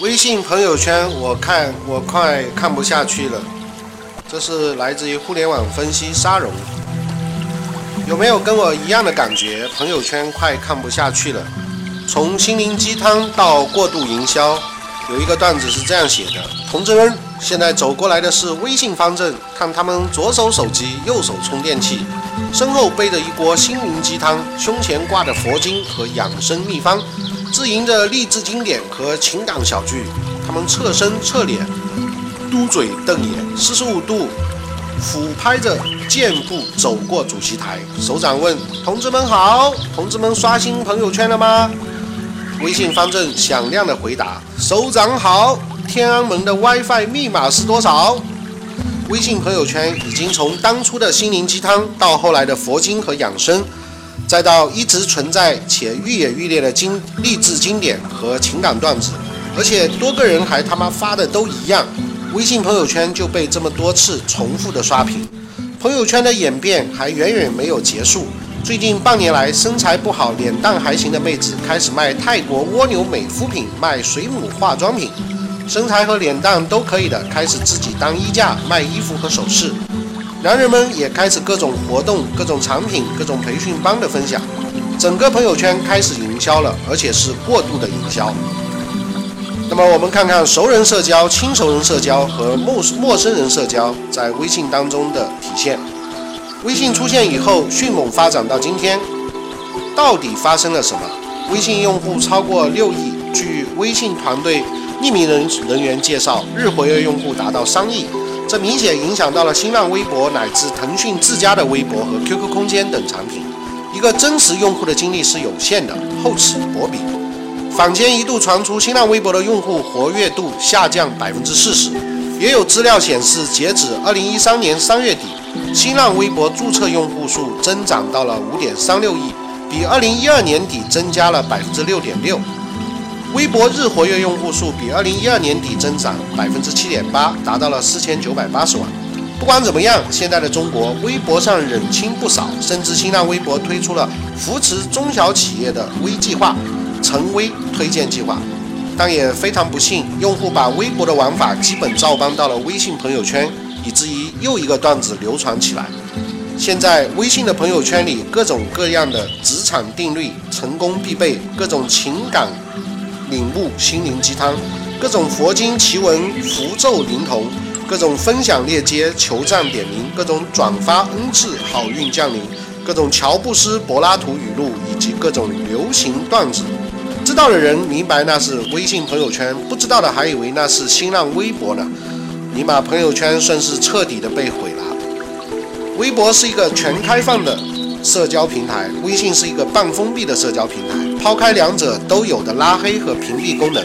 微信朋友圈，我看我快看不下去了。这是来自于互联网分析沙龙。有没有跟我一样的感觉？朋友圈快看不下去了。从心灵鸡汤到过度营销，有一个段子是这样写的：同志们，现在走过来的是微信方阵，看他们左手手机，右手充电器，身后背着一锅心灵鸡汤，胸前挂着佛经和养生秘方。自营着励志经典和情感小剧，他们侧身侧脸，嘟嘴瞪眼，四十五度俯拍着箭步走过主席台。首长问：“同志们好，同志们刷新朋友圈了吗？”微信方阵响亮的回答：“首长好，天安门的 WiFi 密码是多少？”微信朋友圈已经从当初的心灵鸡汤，到后来的佛经和养生。再到一直存在且愈演愈烈的经励志经典和情感段子，而且多个人还他妈发的都一样，微信朋友圈就被这么多次重复的刷屏。朋友圈的演变还远远没有结束。最近半年来，身材不好、脸蛋还行的妹子开始卖泰国蜗牛美肤品、卖水母化妆品；身材和脸蛋都可以的，开始自己当衣架卖衣服和首饰。男人们也开始各种活动、各种产品、各种培训班的分享，整个朋友圈开始营销了，而且是过度的营销。那么我们看看熟人社交、亲熟人社交和陌陌生人社交在微信当中的体现。微信出现以后迅猛发展到今天，到底发生了什么？微信用户超过六亿，据微信团队匿名人人员介绍，日活跃用户达到三亿。这明显影响到了新浪微博乃至腾讯自家的微博和 QQ 空间等产品。一个真实用户的精力是有限的，厚此薄彼。坊间一度传出新浪微博的用户活跃度下降百分之四十，也有资料显示，截止二零一三年三月底，新浪微博注册用户数增长到了五点三六亿，比二零一二年底增加了百分之六点六。微博日活跃用户数比二零一二年底增长百分之七点八，达到了四千九百八十万。不管怎么样，现在的中国微博上冷清不少，甚至新浪微博推出了扶持中小企业的微计划、成微推荐计划。但也非常不幸，用户把微博的玩法基本照搬到了微信朋友圈，以至于又一个段子流传起来。现在微信的朋友圈里，各种各样的职场定律、成功必备，各种情感。领悟心灵鸡汤，各种佛经奇闻符咒灵童，各种分享链接求赞点名，各种转发恩赐好运降临，各种乔布斯柏拉图语录以及各种流行段子。知道的人明白那是微信朋友圈，不知道的还以为那是新浪微博呢。尼玛，朋友圈算是彻底的被毁了。微博是一个全开放的。社交平台，微信是一个半封闭的社交平台。抛开两者都有的拉黑和屏蔽功能，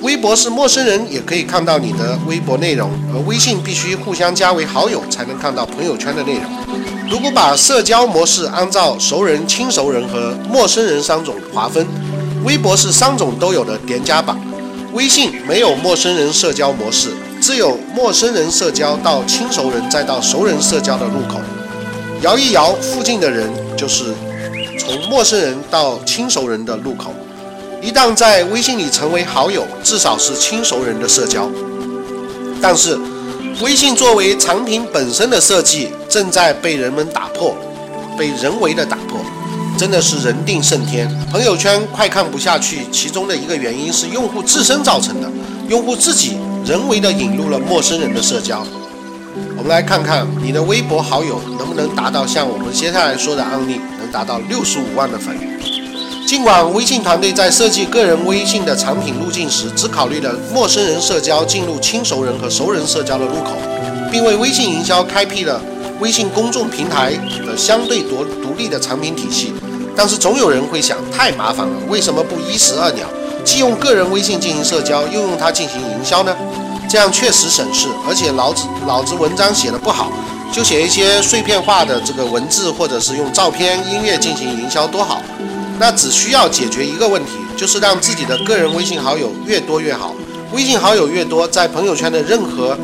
微博是陌生人也可以看到你的微博内容，而微信必须互相加为好友才能看到朋友圈的内容。如果把社交模式按照熟人、亲熟人和陌生人三种划分，微博是三种都有的叠加版。微信没有陌生人社交模式，只有陌生人社交到亲熟人再到熟人社交的入口。摇一摇，附近的人就是从陌生人到亲熟人的路口。一旦在微信里成为好友，至少是亲熟人的社交。但是，微信作为产品本身的设计正在被人们打破，被人为的打破，真的是人定胜天。朋友圈快看不下去，其中的一个原因是用户自身造成的，用户自己人为的引入了陌生人的社交。我们来看看你的微博好友能不能达到像我们接下来说的案例，能达到六十五万的粉。尽管微信团队在设计个人微信的产品路径时，只考虑了陌生人社交进入亲熟人和熟人社交的入口，并为微信营销开辟了微信公众平台的相对独独立的产品体系，但是总有人会想，太麻烦了，为什么不一石二鸟，既用个人微信进行社交，又用它进行营销呢？这样确实省事，而且老子老子文章写的不好，就写一些碎片化的这个文字，或者是用照片、音乐进行营销多好。那只需要解决一个问题，就是让自己的个人微信好友越多越好。微信好友越多，在朋友圈的任何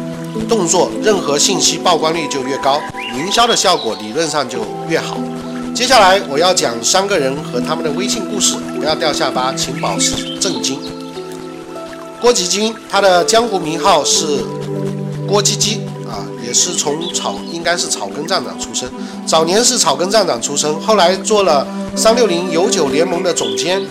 动作、任何信息曝光率就越高，营销的效果理论上就越好。接下来我要讲三个人和他们的微信故事，不要掉下巴，请保持正。郭吉军，他的江湖名号是郭吉吉啊，也是从草，应该是草根站长出身。早年是草根站长出身，后来做了三六零有酒联盟的总监。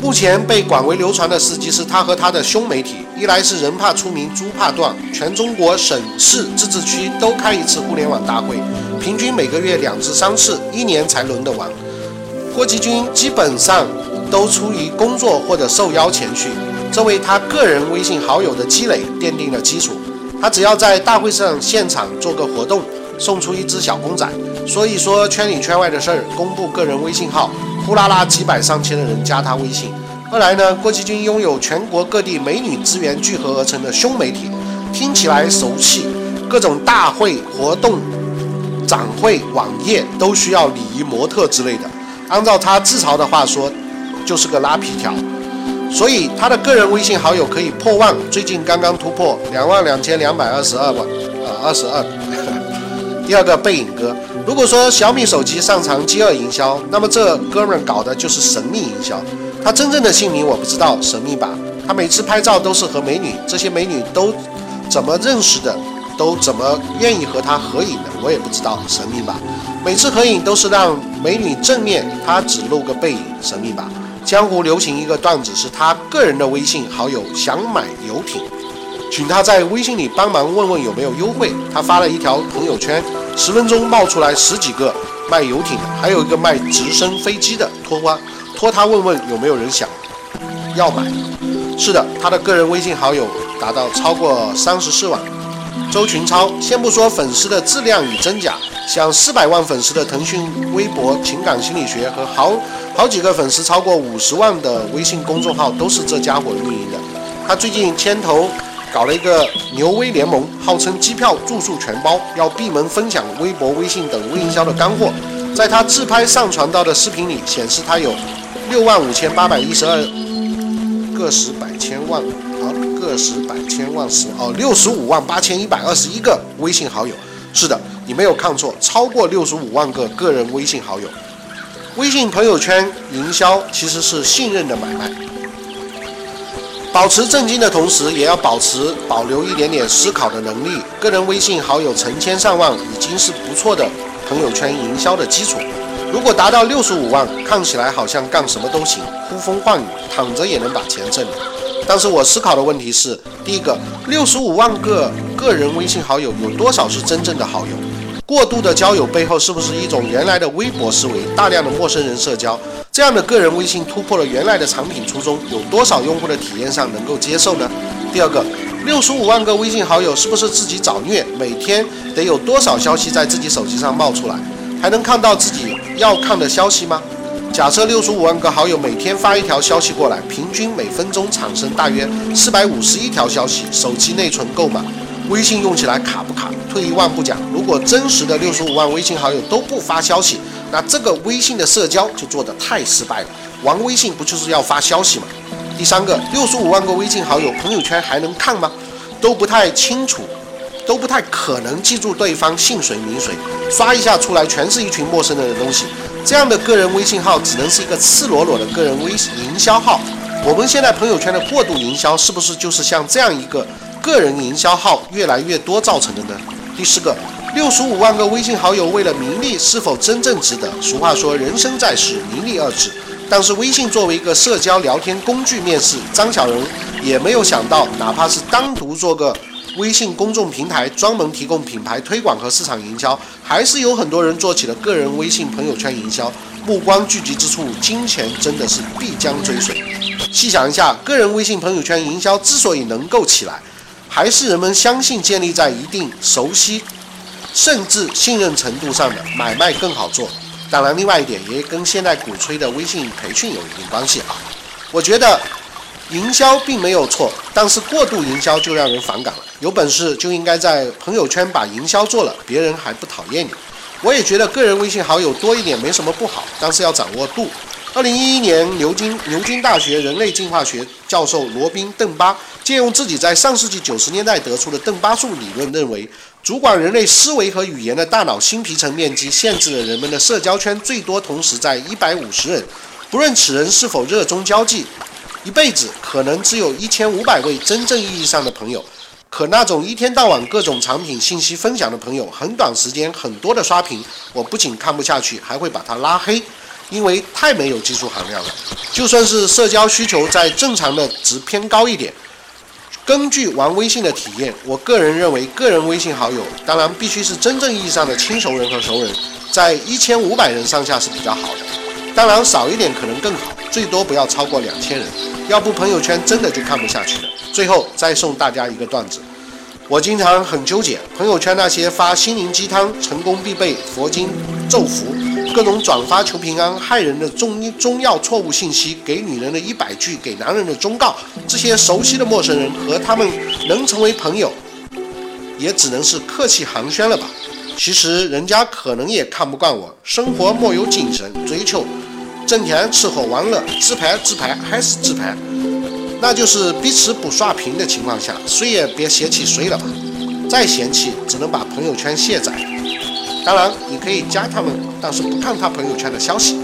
目前被广为流传的事迹是他和他的兄媒体，一来是人怕出名猪怕断，全中国省市自治区都开一次互联网大会，平均每个月两至三次，一年才轮得完。郭吉军基本上都出于工作或者受邀前去。这为他个人微信好友的积累奠定了基础。他只要在大会上现场做个活动，送出一只小公仔，说一说圈里圈外的事儿，公布个人微信号，呼啦啦几百上千的人加他微信。后来呢，郭继军拥有全国各地美女资源聚合而成的兄媒体，听起来熟悉。各种大会活动、展会、网页都需要礼仪模特之类的。按照他自嘲的话说，就是个拉皮条。所以他的个人微信好友可以破万，最近刚刚突破两万两千两百二十二万，啊，二十二。第二个背影哥，如果说小米手机擅长饥饿营销，那么这哥们搞的就是神秘营销。他真正的姓名我不知道，神秘吧？他每次拍照都是和美女，这些美女都怎么认识的？都怎么愿意和他合影的？我也不知道，神秘吧？每次合影都是让美女正面，他只露个背影，神秘吧？江湖流行一个段子，是他个人的微信好友想买游艇，请他在微信里帮忙问问有没有优惠。他发了一条朋友圈，十分钟冒出来十几个卖游艇的，还有一个卖直升飞机的，托他托他问问有没有人想要买。是的，他的个人微信好友达到超过三十四万。周群超，先不说粉丝的质量与真假，像四百万粉丝的腾讯微博情感心理学和好好几个粉丝超过五十万的微信公众号都是这家伙运营的。他最近牵头搞了一个牛微联盟，号称机票住宿全包，要闭门分享微博、微信等微营销的干货。在他自拍上传到的视频里显示，他有六万五千八百一十二个十百千万。个十百千万十哦，六十五万八千一百二十一个微信好友，是的，你没有看错，超过六十五万个个人微信好友。微信朋友圈营销其实是信任的买卖，保持震惊的同时，也要保持保留一点点思考的能力。个人微信好友成千上万，已经是不错的朋友圈营销的基础。如果达到六十五万，看起来好像干什么都行，呼风唤雨，躺着也能把钱挣了。但是我思考的问题是：第一个，六十五万个个人微信好友，有多少是真正的好友？过度的交友背后，是不是一种原来的微博思维，大量的陌生人社交？这样的个人微信突破了原来的产品初衷，有多少用户的体验上能够接受呢？第二个，六十五万个微信好友，是不是自己找虐？每天得有多少消息在自己手机上冒出来，还能看到自己要看的消息吗？假设六十五万个好友每天发一条消息过来，平均每分钟产生大约四百五十一条消息，手机内存够吗？微信用起来卡不卡？退一万步讲，如果真实的六十五万微信好友都不发消息，那这个微信的社交就做得太失败了。玩微信不就是要发消息吗？第三个，六十五万个微信好友朋友圈还能看吗？都不太清楚，都不太可能记住对方姓谁名谁，刷一下出来全是一群陌生人的东西。这样的个人微信号只能是一个赤裸裸的个人微营销号。我们现在朋友圈的过度营销，是不是就是像这样一个个人营销号越来越多造成的呢？第四个，六十五万个微信好友为了名利，是否真正值得？俗话说，人生在世，名利二字。但是微信作为一个社交聊天工具，面试张小荣也没有想到，哪怕是单独做个。微信公众平台专门提供品牌推广和市场营销，还是有很多人做起了个人微信朋友圈营销。目光聚集之处，金钱真的是必将追随。细想一下，个人微信朋友圈营销之所以能够起来，还是人们相信建立在一定熟悉，甚至信任程度上的买卖更好做。当然，另外一点也跟现在鼓吹的微信培训有一定关系啊。我觉得。营销并没有错，但是过度营销就让人反感了。有本事就应该在朋友圈把营销做了，别人还不讨厌你。我也觉得个人微信好友多一点没什么不好，但是要掌握度。二零一一年，牛津牛津大学人类进化学教授罗宾·邓巴借用自己在上世纪九十年代得出的邓巴数理论，认为主管人类思维和语言的大脑新皮层面积限制了人们的社交圈最多同时在一百五十人，不论此人是否热衷交际。一辈子可能只有一千五百位真正意义上的朋友。可那种一天到晚各种产品信息分享的朋友，很短时间很多的刷屏，我不仅看不下去，还会把他拉黑，因为太没有技术含量了。就算是社交需求在正常的值偏高一点，根据玩微信的体验，我个人认为个人微信好友，当然必须是真正意义上的亲熟人和熟人，在一千五百人上下是比较好的，当然少一点可能更好，最多不要超过两千人，要不朋友圈真的就看不下去了。最后再送大家一个段子，我经常很纠结，朋友圈那些发心灵鸡汤、成功必备、佛经咒符、各种转发求平安、害人的中医中药错误信息，给女人的一百句给男人的忠告，这些熟悉的陌生人和他们能成为朋友，也只能是客气寒暄了吧。其实人家可能也看不惯我，生活莫有精神，追求挣钱、吃喝玩乐、自拍自拍还是自拍。那就是彼此不刷屏的情况下，谁也别嫌弃谁了吧。再嫌弃，只能把朋友圈卸载。当然，你可以加他们，但是不看他朋友圈的消息。